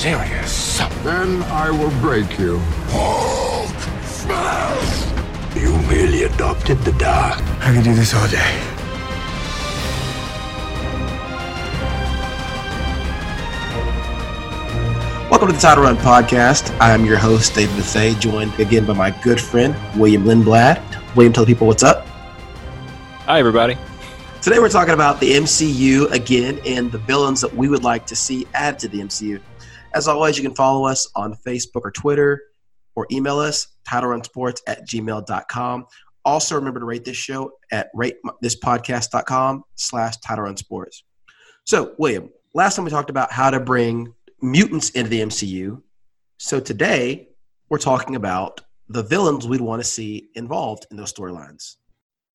serious. Then I will break you. Hulk smash! You merely adopted the dark. I can do this all day. Welcome to the Title Run Podcast. I am your host, David Buffet, joined again by my good friend, William Lindblad. William, tell the people what's up. Hi, everybody. Today we're talking about the MCU again and the villains that we would like to see added to the MCU. As always, you can follow us on Facebook or Twitter or email us, titlerunsports at gmail.com. Also, remember to rate this show at ratethispodcast.com slash titlerunsports. So, William, last time we talked about how to bring mutants into the MCU. So today we're talking about the villains we'd want to see involved in those storylines.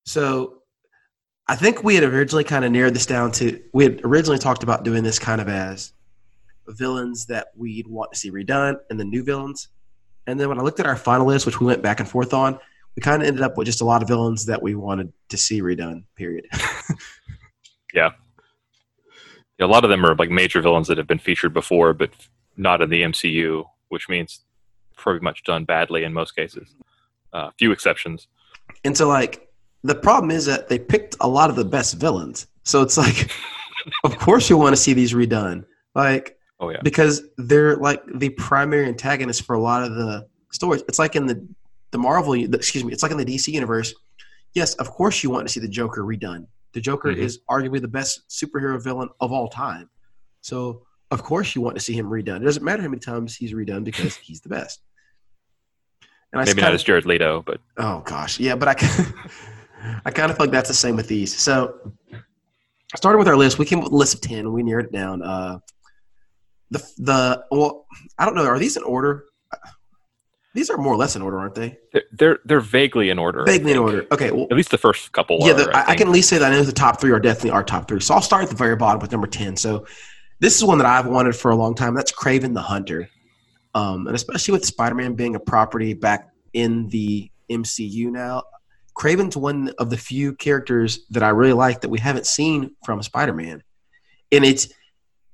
So I think we had originally kind of narrowed this down to we had originally talked about doing this kind of as villains that we'd want to see redone and the new villains. And then when I looked at our final list, which we went back and forth on, we kind of ended up with just a lot of villains that we wanted to see redone, period. yeah a lot of them are like major villains that have been featured before, but not in the MCU, which means pretty much done badly in most cases. A uh, few exceptions. And so, like, the problem is that they picked a lot of the best villains. So it's like, of course, you want to see these redone. Like, oh yeah, because they're like the primary antagonist for a lot of the stories. It's like in the the Marvel, excuse me, it's like in the DC universe. Yes, of course, you want to see the Joker redone the Joker mm-hmm. is arguably the best superhero villain of all time. So of course you want to see him redone. It doesn't matter how many times he's redone because he's the best. And I Maybe not as Jared Leto, but oh gosh, yeah. But I, I kind of feel like that's the same with these. So starting with our list, we came with a list of ten. We narrowed it down. Uh, the the well, I don't know. Are these in order? These are more or less in order, aren't they? They're they're, they're vaguely in order. Vaguely in order. Okay. Well, at least the first couple. Yeah, are, the, I, I, can at least say that I know the top three are definitely our top three. So I'll start at the very bottom with number ten. So this is one that I've wanted for a long time. That's Kraven the Hunter, um, and especially with Spider-Man being a property back in the MCU now. Kraven's one of the few characters that I really like that we haven't seen from Spider-Man, and it's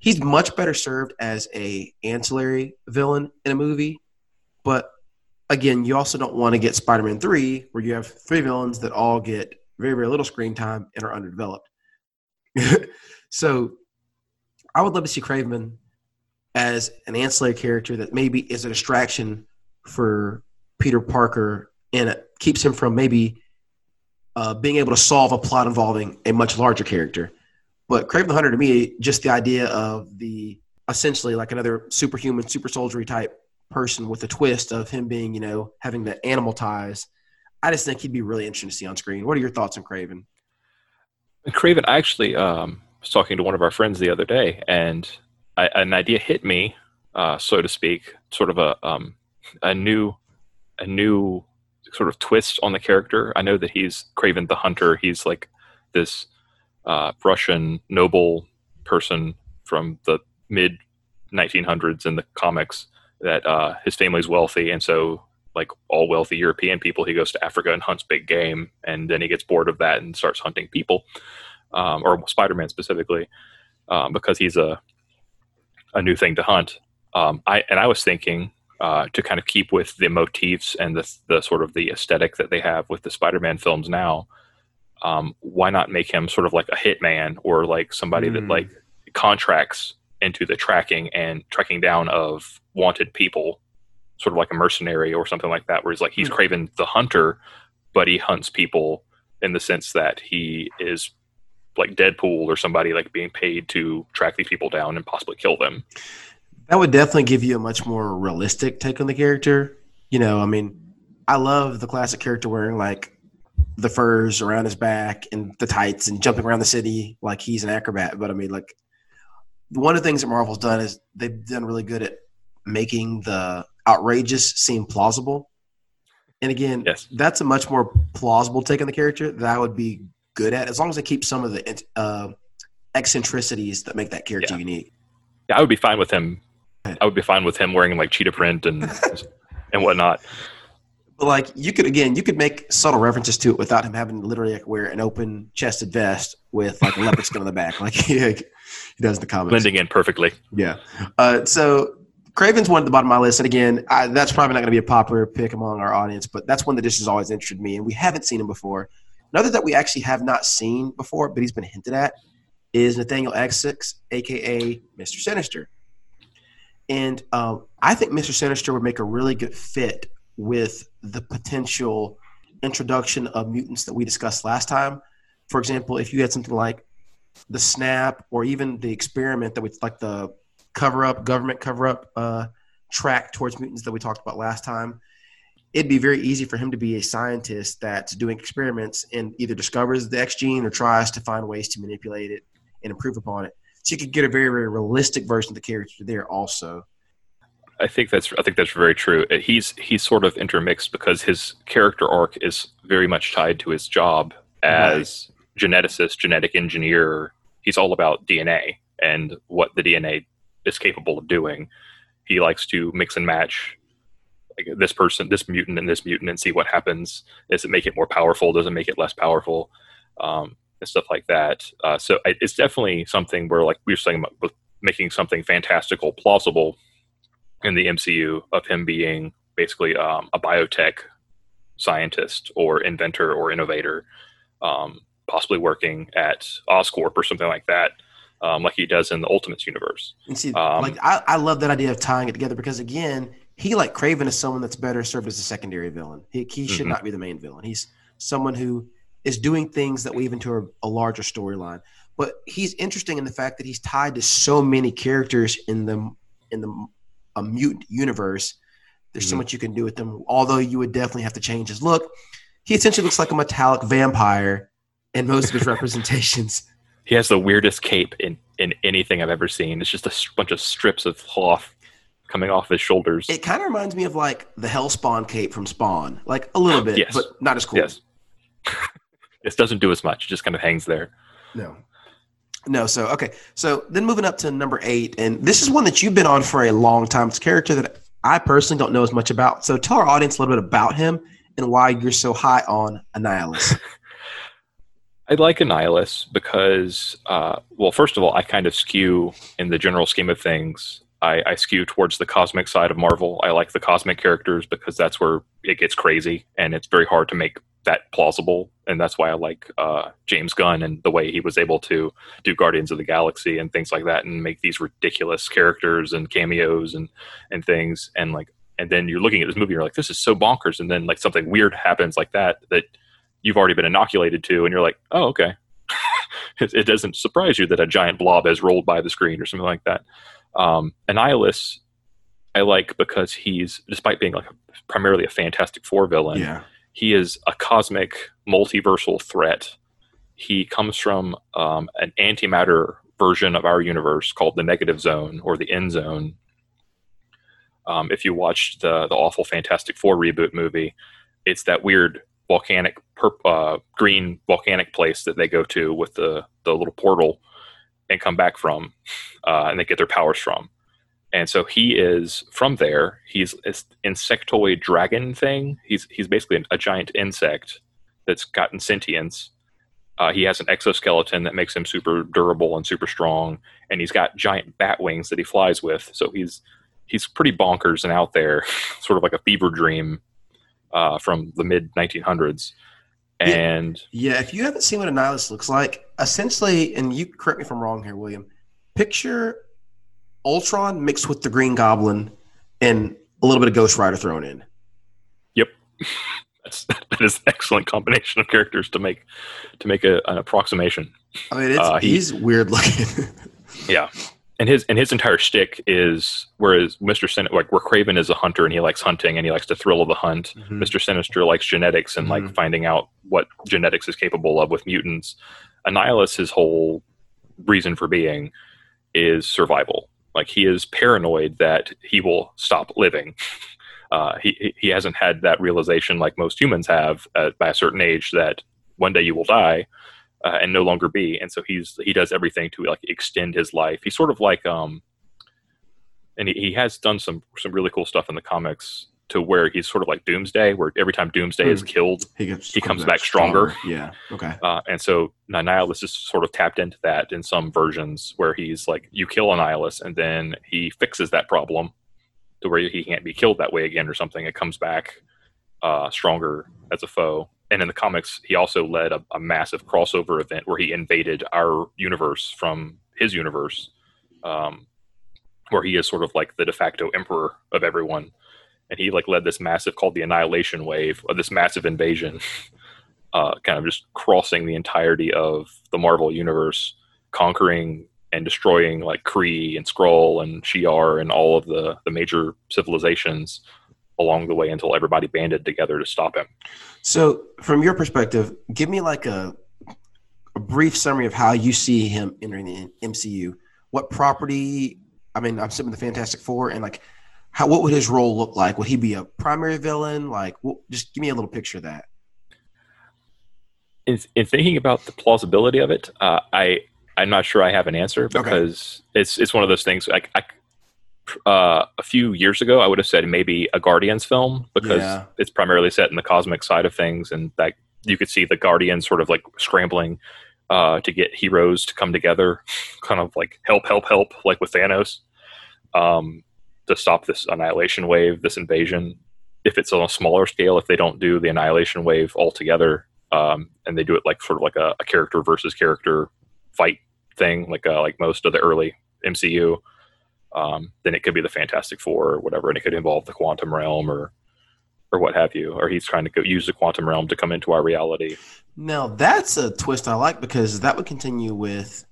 he's much better served as a ancillary villain in a movie, but again, you also don't want to get Spider-Man three, where you have three villains that all get very very little screen time and are underdeveloped. so, I would love to see Kraven as an ancillary character that maybe is a distraction for Peter Parker and it keeps him from maybe uh, being able to solve a plot involving a much larger character. But Kraven the Hunter, to me, just the idea of the essentially like another superhuman, super soldiery type person with a twist of him being, you know, having the animal ties. I just think he'd be really interesting to see on screen. What are your thoughts on Craven? Kraven, I actually um, was talking to one of our friends the other day, and I, an idea hit me, uh, so to speak, sort of a um, a new a new sort of twist on the character. I know that he's Kraven the Hunter. He's like this uh, Russian noble person from the mid 1900s in the comics that uh, his family's wealthy, and so like all wealthy European people, he goes to Africa and hunts big game, and then he gets bored of that and starts hunting people, um, or Spider-Man specifically, um, because he's a a new thing to hunt. Um, I and I was thinking uh, to kind of keep with the motifs and the the sort of the aesthetic that they have with the Spider-Man films now. Um, why not make him sort of like a hitman or like somebody mm. that like contracts into the tracking and tracking down of wanted people, sort of like a mercenary or something like that, where he's like he's mm Kraven the hunter, but he hunts people in the sense that he is like Deadpool or somebody like being paid to track these people down and possibly kill them. That would definitely give you a much more realistic take on the character. You know, I mean, I love the classic character wearing like the furs around his back and the tights and jumping around the city like he's an acrobat. But I mean, like one of the things that Marvel's done is they've done really good at making the outrageous seem plausible. And again, yes. that's a much more plausible take on the character that I would be good at, as long as they keep some of the uh, eccentricities that make that character yeah. unique. Yeah, I would be fine with him. I would be fine with him wearing like cheetah print and and whatnot. But like you could again, you could make subtle references to it without him having to literally like wear an open chested vest with like a leopard skin on the back, like he, he does in the comics. Blending in perfectly. Yeah. Uh, so Kraven's one at the bottom of my list, and again, I, that's probably not going to be a popular pick among our audience, but that's one that just has always interested me, and we haven't seen him before. Another that we actually have not seen before, but he's been hinted at, is Nathaniel Essex, aka Mr. Sinister. And um, I think Mr. Sinister would make a really good fit with the potential introduction of mutants that we discussed last time. For example, if you had something like the snap or even the experiment that was like the cover up, government cover up uh, track towards mutants that we talked about last time, it'd be very easy for him to be a scientist that's doing experiments and either discovers the X gene or tries to find ways to manipulate it and improve upon it. So you could get a very, very realistic version of the character there also. I think that's I think that's very true. Uh, he's he's sort of intermixed because his character arc is very much tied to his job as right. geneticist, genetic engineer. He's all about DNA and what the DNA is capable of doing. He likes to mix and match like this person, this mutant, and this mutant, and see what happens. Does it make it more powerful? Does it make it less powerful? Um, and stuff like that. Uh, so it's definitely something where, like we were saying about making something fantastical plausible in the MCU of him being basically um, a biotech scientist or inventor or innovator, um, possibly working at Oscorp or something like that um, like he does in the Ultimates universe. And see, um, like I, I love that idea of tying it together because again, he like Kraven is someone that's better served as a secondary villain. He he should mm-hmm. not be the main villain. He's someone who is doing things that weave into a, a larger storyline. But he's interesting in the fact that he's tied to so many characters in the in the a mutant universe. There's mm-hmm. so much you can do with them. Although you would definitely have to change his look. He essentially looks like a metallic vampire in most of his representations. He has the weirdest cape in in anything I've ever seen. It's just a bunch of strips of cloth coming off his shoulders. It kind of reminds me of like the Hellspawn cape from Spawn, like a little bit, yes. but not as cool. Yes. this doesn't do as much; it just kind of hangs there. No. No, so okay. So then moving up to number eight, and this is one that you've been on for a long time. It's a character that I personally don't know as much about. So tell our audience a little bit about him and why you're so high on Annihilus. I like Annihilus because, uh, well, first of all, I kind of skew in the general scheme of things. I, I, skew towards the cosmic side of Marvel. I like the cosmic characters because that's where it gets crazy, and it's very hard to make that plausible. And that's why I like uh, James Gunn and the way he was able to do Guardians of the Galaxy and things like that, and make these ridiculous characters and cameos and and things. And like, and then you're looking at this movie, you're like, this is so bonkers. And then like something weird happens like that that you've already been inoculated to, and you're like, oh, okay. it, it, doesn't surprise you that a giant blob has rolled by the screen or something like that. Um, Annihilus, I like because he's, despite being like primarily a Fantastic Four villain, yeah. He is a cosmic multiversal threat. He comes from um, an antimatter version of our universe called the Negative Zone or the N-Zone. Um, if you watched the the awful Fantastic Four reboot movie, it's that weird volcanic uh, green volcanic place that they go to with the the little portal and come back from, uh, and they get their powers from. And so he is from there. He's this insectoid dragon thing. He's he's basically a giant insect that's gotten sentience. Uh, he has an exoskeleton that makes him super durable and super strong, and he's got giant bat wings that he flies with. So he's he's pretty bonkers and out there, sort of like a fever dream uh, from the mid 1900s. And yeah, if you haven't seen what Annihilus looks like, essentially, and you correct me if I'm wrong here, William, picture Ultron mixed with the Green Goblin and a little bit of Ghost Rider thrown in. Yep. That's, that is an excellent combination of characters to make to make a, an approximation. I mean, uh, he, he's weird looking. yeah, and his and his entire shtick is whereas Mister Sin like where Kraven is a hunter and he likes hunting and he likes the thrill of the hunt. mm-hmm. Mister Sinister likes genetics and mm-hmm. like finding out what genetics is capable of with mutants. Annihilus, his whole reason for being is survival. Like he is paranoid that he will stop living. Uh, he he hasn't had that realization like most humans have at, by a certain age that one day you will die uh, and no longer be. And so he's he does everything to like extend his life. He's sort of like um, and he, he has done some some really cool stuff in the comics to where he's sort of like Doomsday, where every time Doomsday mm. is hmm. killed, he, gets, he comes back stronger. stronger. Yeah. Okay. Uh, and so Annihilus is sort of tapped into that in some versions where he's like, you kill Annihilus and then he fixes that problem to where he can't be killed that way again or something. It comes back uh, stronger as a foe. And in the comics, he also led a, a, massive crossover event where he invaded our universe from his universe, um, where he is sort of like the de facto emperor of everyone. And he like led this massive called the Annihilation Wave, of this massive invasion, uh, kind of just crossing the entirety of the Marvel universe, conquering and destroying like Kree and Skrull and Shi'ar and all of the the major civilizations along the way until everybody banded together to stop him. So, from your perspective, give me like a, a brief summary of how you see him entering the MCU. What property? I mean, I'm assuming the Fantastic Four, and like, how what would his role look like? Would he be a primary villain? Like, just give me a little picture of that. In, in thinking about the plausibility of it, uh, I I'm not sure I have an answer because okay. it's it's one of those things. Like I, uh, a few years ago, I would have said maybe a Guardians film because yeah. it's primarily set in the cosmic side of things, and that you could see the Guardians sort of like scrambling uh, to get heroes to come together, kind of like help, help, help, like with Thanos, um, to stop this annihilation wave, this invasion. If it's on a smaller scale, if they don't do the annihilation wave altogether, um, and they do it like sort of like a, a character versus character fight thing, like uh, like most of the early MCU, um, then it could be the Fantastic Four or whatever, and it could involve the quantum realm or or what have you, or he's trying to go, use the quantum realm to come into our reality. Now that's a twist I like because that would continue with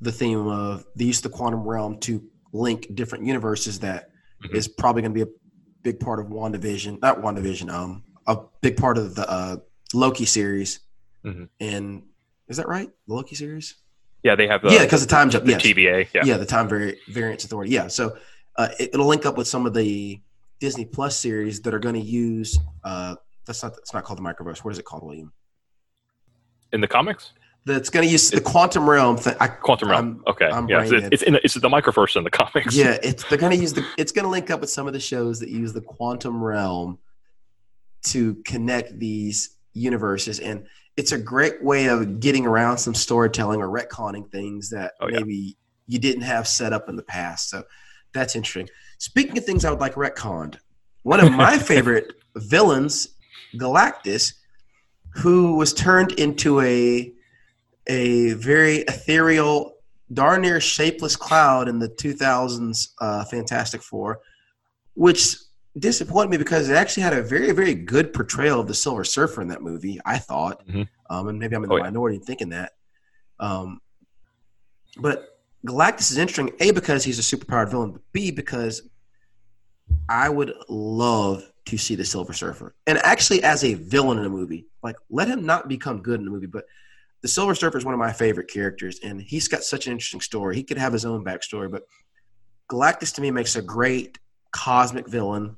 the theme of the use of the quantum realm to link different universes. That mm-hmm. is probably going to be a big part of WandaVision, not WandaVision, um, a big part of the uh, Loki series. Mm-hmm. And is that right? The Loki series? Yeah, they have. The, yeah, because the time jump. The yes. TVA. Yeah. Yeah, the time vari- variance authority. Yeah, so uh, it, will link up with some of the Disney Plus series that are going to use. Uh, that's not. It's not called the microverse. What is it called, William? In the comics. That's going to use the quantum realm thing. quantum realm. I'm, okay. I'm yeah, it's, it's, in the, it's the microverse in the comics. Yeah, it's they're going to use the. It's going to link up with some of the shows that use the quantum realm to connect these universes and it's a great way of getting around some storytelling or retconning things that oh, yeah. maybe you didn't have set up in the past. So that's interesting. Speaking of things I would like retconned, one of my favorite villains, Galactus, who was turned into a a very ethereal, darn near shapeless cloud in the 2000s uh, Fantastic Four, which disappointed me because it actually had a very, very good portrayal of the Silver Surfer in that movie. I thought, mm-hmm. um, and maybe I'm in the oh, minority in thinking that. Um, but Galactus is interesting. A because he's a superpowered villain, but B because I would love to see the Silver Surfer, and actually as a villain in a movie. Like, let him not become good in the movie, but the Silver Surfer is one of my favorite characters, and he's got such an interesting story. He could have his own backstory, but Galactus to me makes a great cosmic villain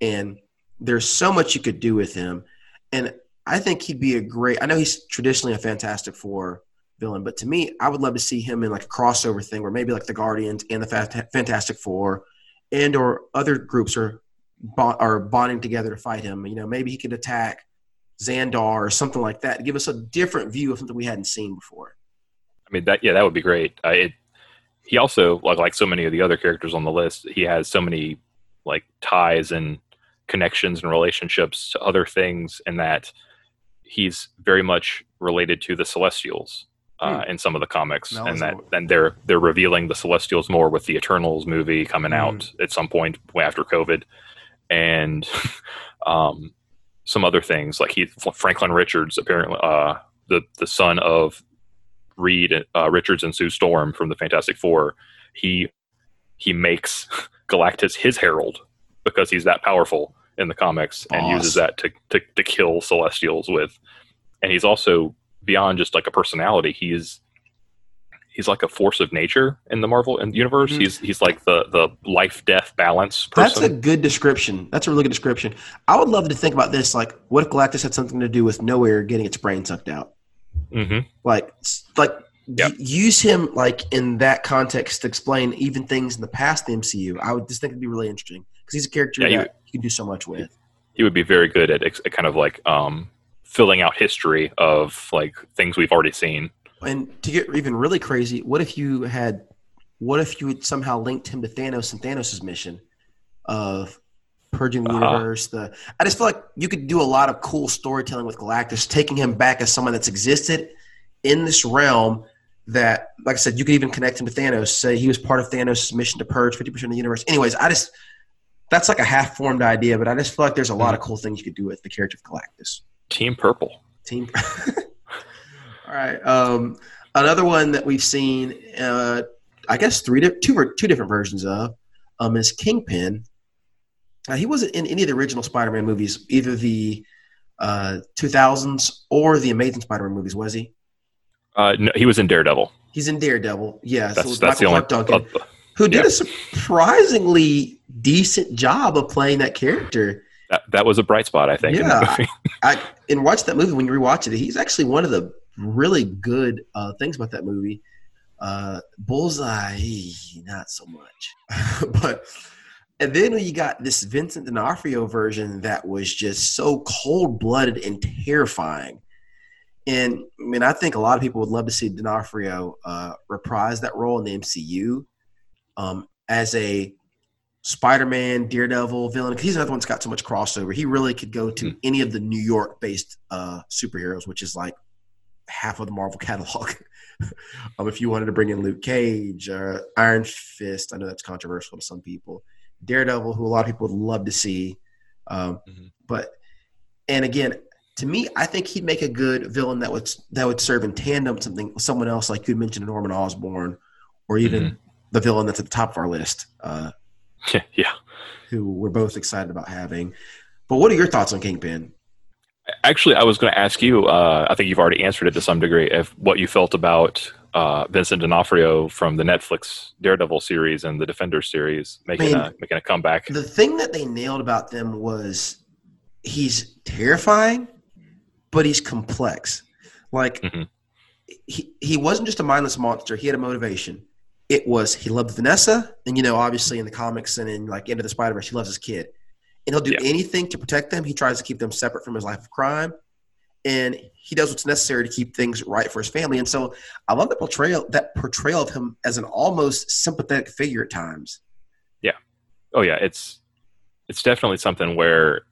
and there's so much you could do with him. And I think he'd be a great. I know he's traditionally a Fantastic Four villain, but to me, I would love to see him in like a crossover thing where maybe like the Guardians and the Fantastic Four, and or other groups are are bonding together to fight him. You know, maybe he could attack Xandar or something like that to give us a different view of something we hadn't seen before. I mean, that yeah, that would be great. Uh, it, he also like like so many of the other characters on the list, he has so many like ties and connections and relationships to other things, and that he's very much related to the Celestials uh, hmm. in some of the comics, no, and that and they're they're revealing the Celestials more with the Eternals movie coming hmm. out at some point after COVID, and um, some other things like he Franklin Richards apparently uh, the the son of Reed uh, Richards and Sue Storm from the Fantastic Four, he he makes Galactus his herald because he's that powerful in the comics and uses that to, to to kill Celestials with. And he's also beyond just like a personality. He's he's like a force of nature in the Marvel universe. Mm-hmm. He's he's like the the life death balance. Person. That's a good description. That's a really good description. I would love to think about this. Like, what if Galactus had something to do with Knowhere getting its brain sucked out? Mm-hmm. Like, like yep. use him like in that context to explain even things in the past the MCU. I would just think it'd be really interesting because he's a character yeah, that you can do so much with. He would be very good at, at kind of like um, filling out history of like things we've already seen. And to get even really crazy, what if you had, what if you had somehow linked him to Thanos and Thanos' mission, of purging the Uh-huh. universe. The I just feel like you could do a lot of cool storytelling with Galactus, taking him back as someone that's existed in this realm. That, like I said, you could even connect him to Thanos. Say he was part of Thanos' mission to purge fifty percent of the universe. Anyways, I just that's like a half-formed idea, but I just feel like there's a lot of cool things you could do with the character of Galactus. Team Purple. Team. All right. Um, another one that we've seen, uh, I guess three, di- two, ver- two different versions of, um, is Kingpin. Uh, he wasn't in any of the original Spider-Man movies, either the uh, 2000s or the Amazing Spider-Man movies. Was he? Uh, no, he was in Daredevil. He's in Daredevil. Yeah. so That's with that's the only. Clarke Duncan, who did yeah. a surprisingly decent job of playing that character. that, that was a bright spot, I think. in Yeah. movie. I and watch that movie when you rewatch it. He's actually one of the really good uh, things about that movie. Uh, Bullseye, not so much, but and then you got this Vincent D'Onofrio version that was just so cold blooded and terrifying. And I mean, I think a lot of people would love to see D'Onofrio uh, reprise that role in the MCU um, as a Spider-Man, Daredevil villain. Because he's another one that's got so much crossover. He really could go to Hmm. any of the New York-based uh, superheroes, which is like half of the Marvel catalog. um, if you wanted to bring in Luke Cage or Iron Fist, I know that's controversial to some people. Daredevil, who a lot of people would love to see, um, Mhm. but and again, to me, I think he'd make a good villain that would that would serve in tandem with something someone else like you mentioned Norman Osborn, or even the villain that's at the top of our list, uh, yeah, yeah. who we're both excited about having. But what are your thoughts on Kingpin? Actually, I was going to ask you. Uh, I think you've already answered it to some degree. If what you felt about uh, Vincent D'Onofrio from the Netflix Daredevil series and the Defender series making Man. a making a comeback. The thing that they nailed about them was he's terrifying, but he's complex. Like Mhm. he he wasn't just a mindless monster. He had a motivation. It was he loved Vanessa, and you know, obviously in the comics and in like Into the Spider Verse, he loves his kid, and he'll do Yeah. anything to protect them. He tries to keep them separate from his life of crime, and he does what's necessary to keep things right for his family. And so, I love that portrayal that portrayal of him as an almost sympathetic figure at times. Yeah. Oh yeah, it's it's definitely something where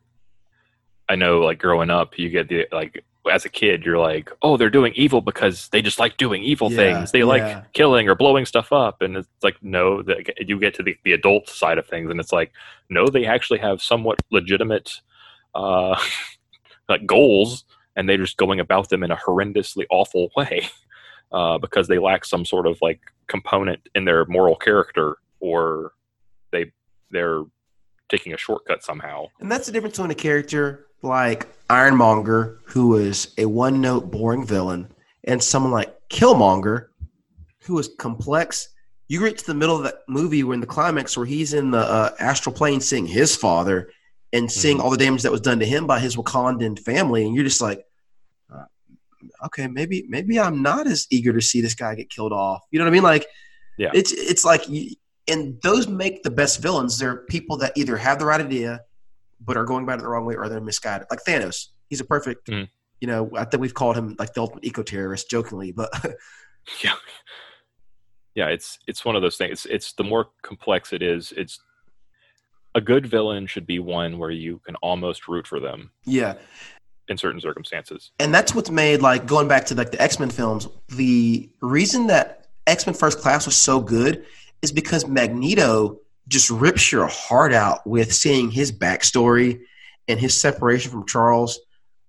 I know like growing up, you get the like as a kid, you're like, oh, they're doing evil because they just like doing evil Yeah, things. They yeah. like killing or blowing stuff up, and it's like no, that you get to the, the adult side of things, and it's like no, they actually have somewhat legitimate uh, like goals, and they're just going about them in a horrendously awful way uh, because they lack some sort of like component in their moral character, or they they're taking a shortcut somehow. And that's the difference between a character like Iron Monger, who is a one note boring villain, and someone like Killmonger, who is complex. You reach the middle of that movie where in the climax where he's in the uh, astral plane seeing his father and seeing all the damage that was done to him by his Wakandan family, and you're just like, uh, okay, maybe maybe I'm not as eager to see this guy get killed off. You know what I mean? Like, Yeah. it's it's like, and those make the best villains. They're people that either have the right idea but are going about it the wrong way or they're misguided. Like Thanos, he's a perfect. Mhm. You know, I think we've called him like the ultimate eco terrorist, jokingly, but yeah yeah it's it's one of those things it's, it's the more complex it is it's a good villain should be one where you can almost root for them yeah, in certain circumstances and that's what's made like going back to like the X Men films. The reason that X Men First Class was so good is because Magneto just rips your heart out with seeing his backstory and his separation from Charles.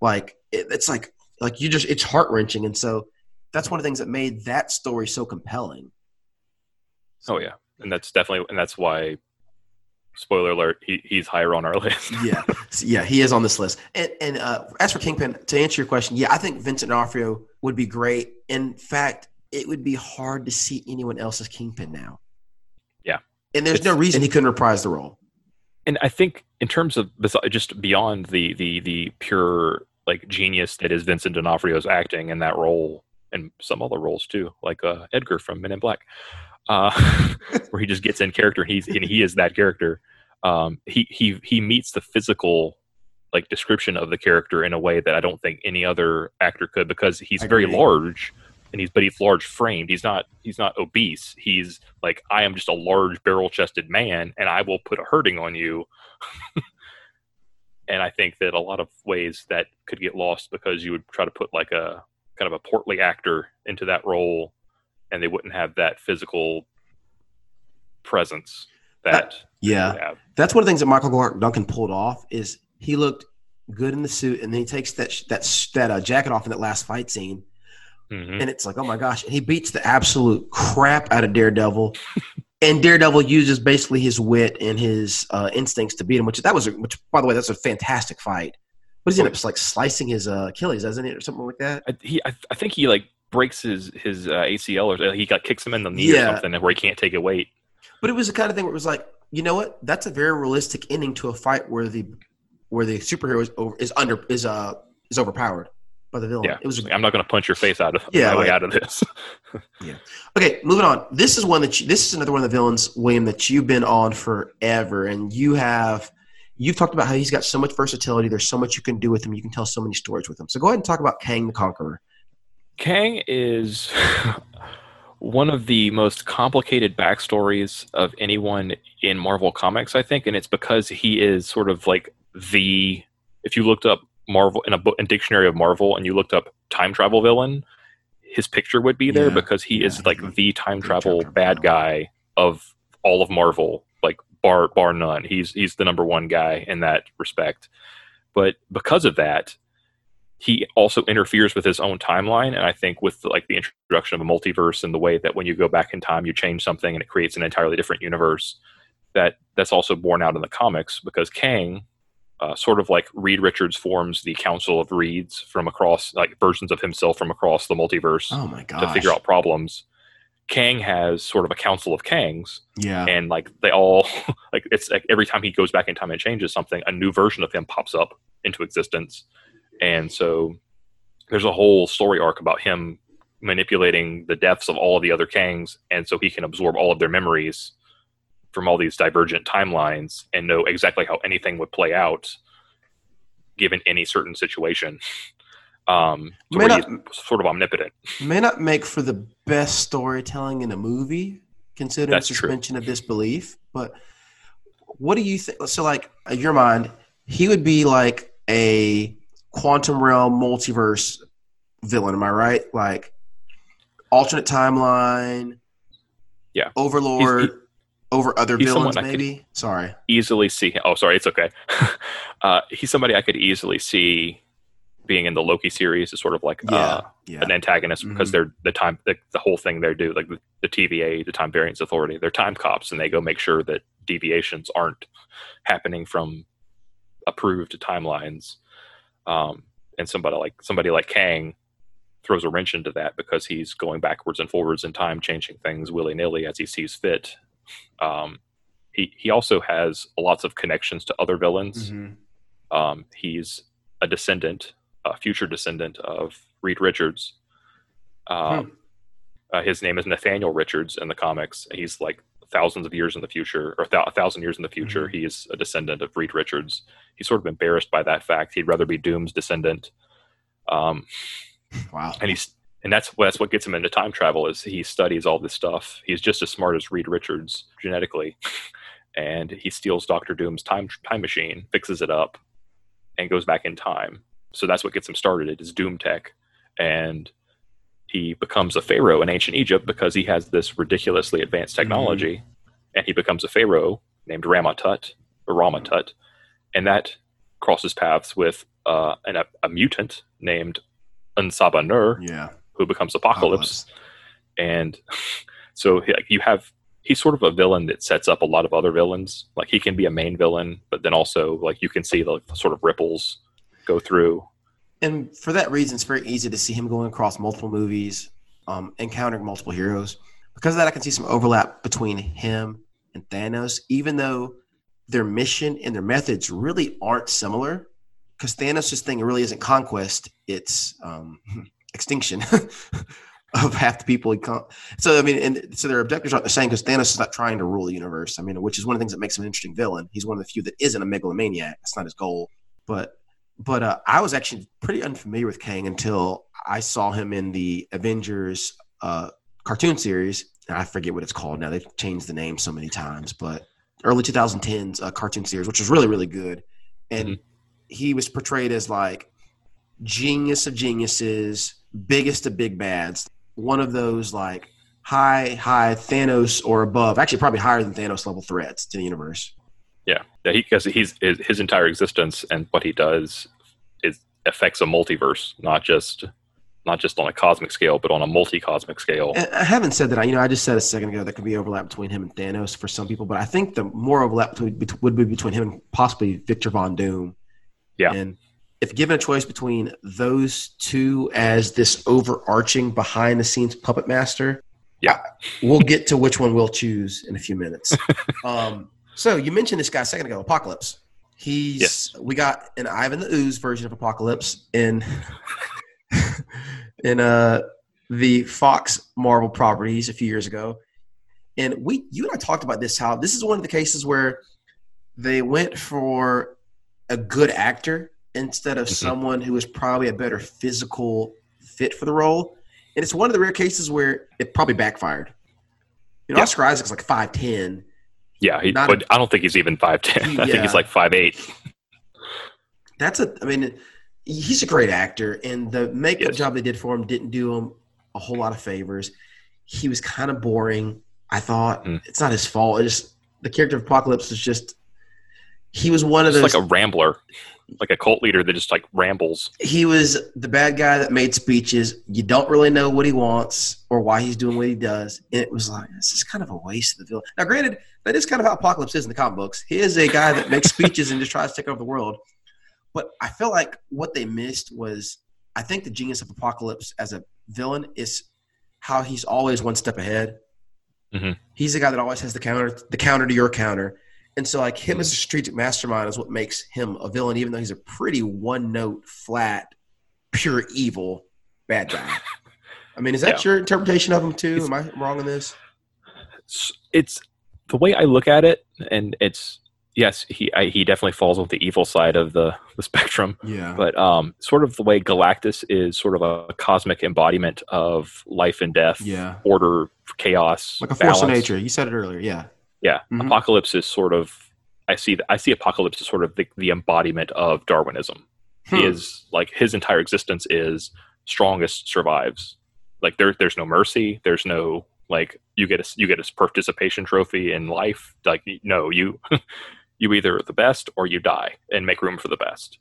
Like it, it's like like you just it's heart wrenching, and so that's one of the things that made that story so compelling. oh yeah and that's definitely and that's why spoiler alert he, he's higher on our list yeah, yeah, he is on this list. And, and uh, as for Kingpin, to answer your question, yeah, I think Vincent D'Onofrio would be great. In fact, it would be hard to see anyone else as Kingpin now. Yeah. and there's no reason he couldn't reprise the role. and i think in terms of just beyond the the the pure like genius that is vincent d'onofrio's acting in that role and some other roles too like uh, edgar from men in black uh, where he just gets in character and he's and he is that character um, he he he meets the physical like description of the character in a way that i don't think any other actor could because he's very large and he's but he's large framed. He's not he's not obese. He's like I am just a large barrel chested man, and I will put a hurting on you. and I think that a lot of ways that could get lost because you would try to put like a kind of a portly actor into that role, and they wouldn't have that physical presence that yeah that's one of the things that michael clarke duncan pulled off is he looked good in the suit and then he takes that that that uh, jacket off in that last fight scene mm-hmm. and it's like oh my gosh and he beats the absolute crap out of daredevil and daredevil uses basically his wit and his uh, instincts to beat him which that was a, which by the way that's a fantastic fight but he end up like slicing his uh, achilles doesn't it, or something like that I, he I, I think he like breaks his his uh, acl or he got kicks him in the knee yeah. or something where he can't take a weight but it was the kind of thing where it was like, you know what? That's a very realistic ending to a fight where the where the superhero is over, is under is uh is overpowered by the villain. Yeah, it was. I'm not going to punch your face out of yeah, way out of this. yeah. Okay, moving on. This is one that you, this is another one of the villains, William, that you've been on forever, and you have you've talked about how he's got so much versatility. There's so much you can do with him. You can tell so many stories with him. So go ahead and talk about Kang the Conqueror. Kang is one of the most complicated backstories of anyone in Marvel Comics, I think, and it's because he is sort of like the. If you looked up Marvel in a book, in dictionary of Marvel, and you looked up time travel villain, his picture would be there yeah. because he yeah, is like the time travel bad guy of all of Marvel, like bar bar none. He's he's the number one guy in that respect. But because of that, he also interferes with his own timeline and i think with like the introduction of a multiverse and the way that when you go back in time you change something and it creates an entirely different universe that that's also borne out in the comics because kang uh, sort of like reed richards forms the council of reeds from across like versions of himself from across the multiverse oh my god to figure out problems. Kang has sort of a council of kangs yeah. and like they all like it's like every time he goes back in time and changes something a new version of him pops up into existence. And so there's a whole story arc about him manipulating the deaths of all of the other Kangs, and so he can absorb all of their memories from all these divergent timelines and know exactly how anything would play out given any certain situation. Um, so not, sort of omnipotent. May not make for the best storytelling in a movie, considering That's suspension true. of disbelief. But what do you think? So, like, in your mind, he would be like a quantum realm multiverse villain. Am I right? Like alternate timeline. Yeah. Overlord. He's, over other villains, maybe. Sorry. Easily see. Oh, sorry. It's okay. uh, he's somebody I could easily see being in the Loki series is sort of like yeah, uh, yeah. an antagonist mm-hmm. because they're the time the, the, whole thing they do like the, the, TVA the Time Variance Authority they're time cops and they go make sure that deviations aren't happening from approved timelines um, and somebody like somebody like Kang throws a wrench into that because he's going backwards and forwards in time, changing things willy nilly as he sees fit. Um, he he also has lots of connections to other villains. Mm-hmm. Um, he's a descendant, a future descendant of Reed Richards. Um, hmm. uh, his name is Nathaniel Richards in the comics. He's like thousands of years in the future, or th- a thousand years in the future, mm-hmm. he is a descendant of Reed Richards. He's sort of embarrassed by that fact. He'd rather be Doom's descendant. Um, wow. And he's and that's that's what gets him into time travel is he studies all this stuff. He's just as smart as Reed Richards genetically, and he steals Doctor Doom's time time machine, fixes it up, and goes back in time. So that's what gets him started. It is Doom tech, and he becomes a pharaoh in ancient Egypt because he has this ridiculously advanced mm-hmm. technology, mm-hmm. and he becomes a pharaoh named Ramatut or Ramatut, and that crosses paths with uh, an, a, a, mutant named En Sabah Nur, yeah. Who becomes Apocalypse, and so you have he's sort of a villain that sets up a lot of other villains. Like he can be a main villain, but then also like you can see the sort of ripples go through and for that reason, it's very easy to see him going across multiple movies, um, encountering multiple heroes. Because of that, I can see some overlap between him and Thanos, even though their mission and their methods really aren't similar. Because Thanos' thing really isn't conquest; it's um, extinction of half the people. So I mean, and so their objectives aren't the same because Thanos is not trying to rule the universe. I mean, which is one of the things that makes him an interesting villain. He's one of the few that isn't a megalomaniac. That's not his goal. But but uh, I was actually pretty unfamiliar with Kang until I saw him in the Avengers uh, cartoon series. I forget what it's called now. They've changed the name so many times, but early 2010s uh, cartoon series, which was really really good, and Mhm. he was portrayed as like genius of geniuses, biggest of big bads, one of those like high high Thanos or above, actually probably higher than Thanos level threats to the universe. Yeah, yeah. Because he's his, his entire existence and what he does is affects a multiverse, not just not just on a cosmic scale, but on a multi-cosmic scale. I haven't said that. I, You know, I just said a second ago there could be overlap between him and Thanos for some people, but I think the more overlap would be between him and possibly Victor Von Doom. Yeah. And if given a choice between those two as this overarching behind the scenes puppet master, Yeah. we'll get to which one we'll choose in a few minutes. um, so you mentioned this guy a second ago, Apocalypse. He's Yes. we got an Ivan the Ooze version of Apocalypse in in uh the Fox Marvel properties a few years ago. And we you and I talked about this how this is one of the cases where they went for a good actor instead of Mhm. someone who is probably a better physical fit for the role. And it's one of the rare cases where it probably backfired. You know, Yeah. Oscar Isaac's like five ten. Yeah, he, but I don't think he's even five ten. I think Yeah. he's like five eight. That's a. I mean, he's a great actor, and the makeup Yes. job they did for him didn't do him a whole lot of favors. He was kind of boring. I thought Mm. it's not his fault. It just the character of Apocalypse is just. He was one of Just those. like a rambler, like a cult leader that just like rambles. he was the bad guy that made speeches. You don't really know what he wants or why he's doing what he does. And it was like, this is kind of a waste of the villain. Now, granted, that is kind of how Apocalypse is in the comic books. He is a guy that makes speeches and just tries to take over the world. But I feel like what they missed was I think the genius of Apocalypse as a villain is how he's always one step ahead. Mhm. He's the guy that always has the counter, the counter to your counter. And so, like him as a strategic mastermind is what makes him a villain, even though he's a pretty one note, flat, pure evil bad guy. I mean, is that your interpretation of him too? Am I wrong on this? It's, it's the way I look at it, and it's yes, he I, he definitely falls on the evil side of the the spectrum. Yeah. but um, sort of the way Galactus is sort of a cosmic embodiment of life and death, Yeah. order, chaos, Like a force of nature. You said it earlier. Yeah. Yeah, Mhm. Apocalypse is sort of. I see. I see Apocalypse as sort of the, the embodiment of Darwinism. He Hmm. is like his entire existence is strongest survives. Like there, there's no mercy. There's no like you get a you get a participation trophy in life. Like no, you you either are the best or you die and make room for the best.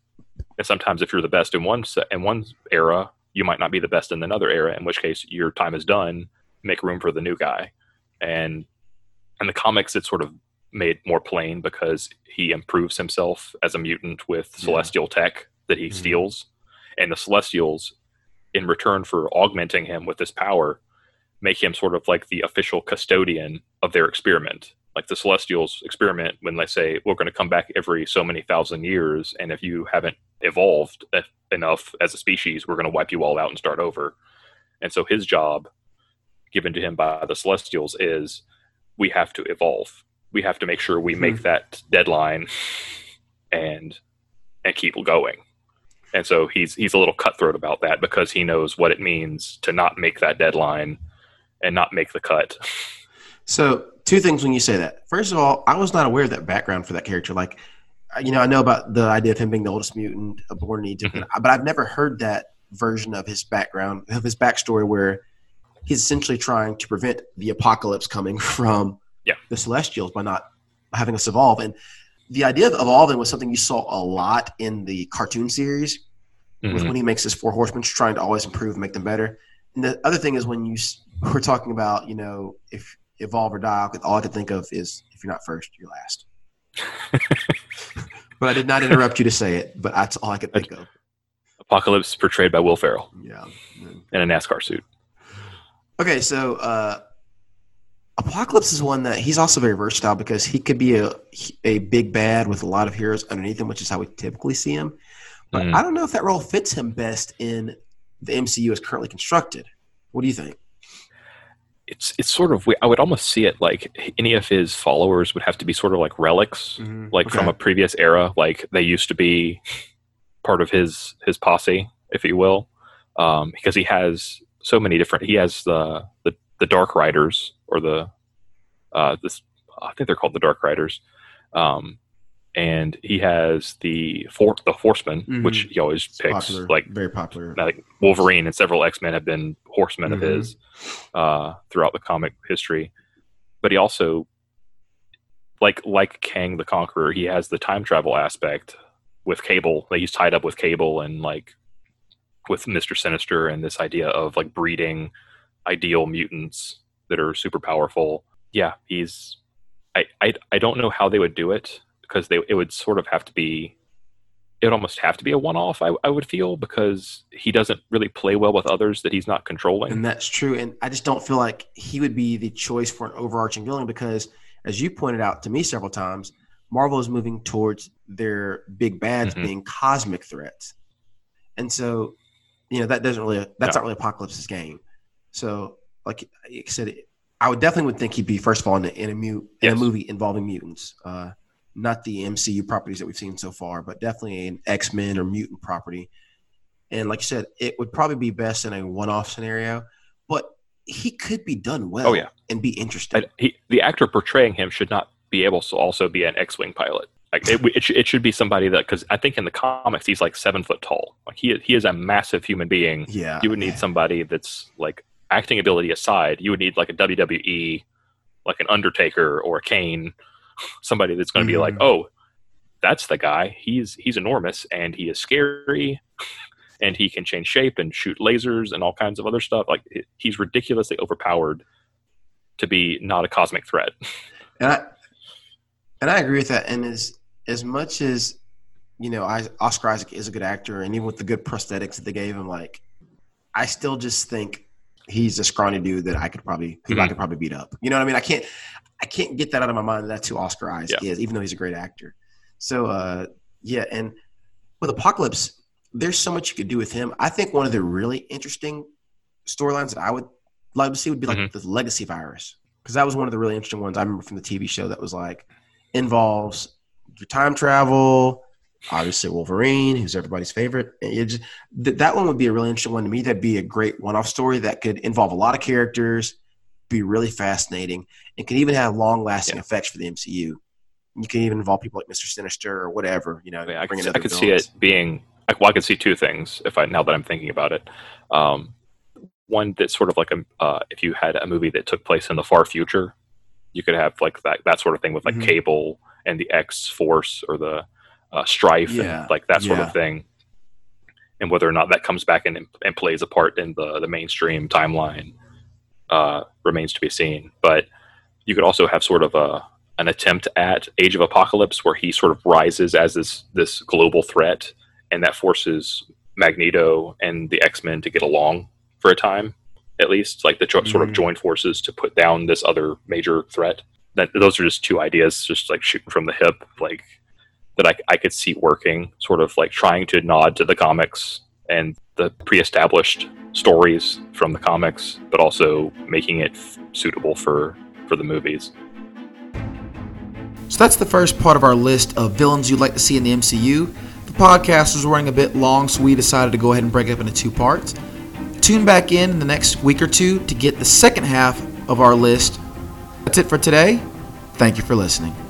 And sometimes if you're the best in one in one era, you might not be the best in another era. In which case your time is done. Make room for the new guy. And in the comics, it's sort of made more plain because he improves himself as a mutant with Yeah. celestial tech that he Mhm. steals, and the Celestials, in return for augmenting him with this power, make him sort of like the official custodian of their experiment. Like the Celestials experiment when they say we're going to come back every so many thousand years, and if you haven't evolved enough as a species, we're going to wipe you all out and start over. And so his job, given to him by the Celestials, is we have to evolve. We have to make sure we make that deadline and and keep going. And so he's he's a little cutthroat about that because he knows what it means to not make that deadline and not make the cut. So, two things when you say that. First of all, I was not aware of that background for that character. Like, you know, I know about the idea of him being the oldest mutant born in Egypt, Mm-hmm. but I've never heard that version of his background, of his backstory, where he's essentially trying to prevent the apocalypse coming from Yeah. the Celestials by not having us evolve. And the idea of evolving was something you saw a lot in the cartoon series with Mhm. when he makes his four horsemen, trying to always improve and make them better. And the other thing is when you we're talking about, you know, if evolve or die, all I could think of is if you're not first, you're last. but I did not interrupt you to say it, but that's all I could think of. Apocalypse portrayed by Will Ferrell Yeah. in a NASCAR suit. Okay, so uh, Apocalypse is one that he's also very versatile because he could be a a big bad with a lot of heroes underneath him, which is how we typically see him. But Mhm. I don't know if that role fits him best in the MCU as currently constructed. What do you think? It's it's sort of I would almost see it like any of his followers would have to be sort of like relics, like from a previous era. Like they used to be part of his his posse, if you will. um, because he has so many different. He has the the, the Dark Riders or the uh, this I think they're called the Dark Riders, um, and he has the for, the Horsemen, Mhm. which he always picks. Popular, Like very popular. like Wolverine and several X Men have been horsemen Mhm. of his uh, throughout the comic history. But he also, like like Kang the Conqueror, he has the time travel aspect with Cable. Like he's tied up with Cable and like with Mister Sinister and this idea of like breeding ideal mutants that are super powerful. Yeah, he's. I I I don't know how they would do it because they it would sort of have to be it would almost have to be a one-off I, I would feel because he doesn't really play well with others that he's not controlling And that's true. And I just don't feel like he would be the choice for an overarching villain because, as you pointed out to me several times, Marvel is moving towards their big bads Mhm. being cosmic threats. And so, you know, that doesn't really, that's No. not really Apocalypse's game. So, like I said, I would definitely would think he'd be first of all in a, in a, mute, in a movie involving mutants. Uh, not the MCU properties that we've seen so far, but definitely an X Men or mutant property. And like you said, it would probably be best in a one off scenario, but he could be done well Oh, yeah. and be interesting. He, the actor portraying him should not be able to also be an X-wing pilot. Like it, it, should, it should be somebody that because I think in the comics he's like seven foot tall. Like he he is a massive human being. yeah. You would need somebody that's like acting ability aside. You would need like a WWE, like an Undertaker or a Kane, somebody that's going to be like, Mhm. oh, that's the guy. He's he's enormous and he is scary. And he can change shape and shoot lasers and all kinds of other stuff. Like it- he's ridiculously overpowered to be not a cosmic threat. And I and I agree with that. And as as much as you know, I, Oscar Isaac is a good actor, and even with the good prosthetics that they gave him, like I still just think he's a scrawny dude that I could probably who I Mhm. could probably beat up. You know what I mean? I can't I can't get that out of my mind. that That's who Oscar Isaac is, even though he's a great actor. So uh, yeah, and with Apocalypse, there's so much you could do with him. I think one of the really interesting storylines that I would love to see would be like Mhm. the legacy virus because that was one of the really interesting ones I remember from the TV show that was like involves your time travel, obviously Wolverine, who's everybody's favorite. It just, th- that one would be a really interesting one to me. That'd be a great one-off story that could involve a lot of characters, be really fascinating, and can even have long-lasting Yeah. effects for the MCU. You can even involve people like Mister Sinister or whatever. You know, I could, I could see it being. Well, I could see two things if I now that I'm thinking about it. Um, one that's sort of like a uh, if you had a movie that took place in the far future, you could have like that that sort of thing with like Mhm. Cable and the X Force or the uh, Stryfe Yeah, and like that sort yeah. of thing. And whether or not that comes back and, and plays a part in the the mainstream timeline uh, remains to be seen. But you could also have sort of a an attempt at Age of Apocalypse where he sort of rises as this this global threat, and that forces Magneto and the X Men to get along for a time, at least, like the jo- sort of Mhm. join forces to put down this other major threat. That those are just two ideas, just like shooting from the hip, like that I, I could see working, sort of like trying to nod to the comics and the pre-established stories from the comics, but also making it f- suitable for for the movies. So that's the first part of our list of villains you'd like to see in the MCU. The podcast was running a bit long, so we decided to go ahead and break it up into two parts. Tune back in in the next week or two to get the second half of our list. That's it for today. Thank you for listening.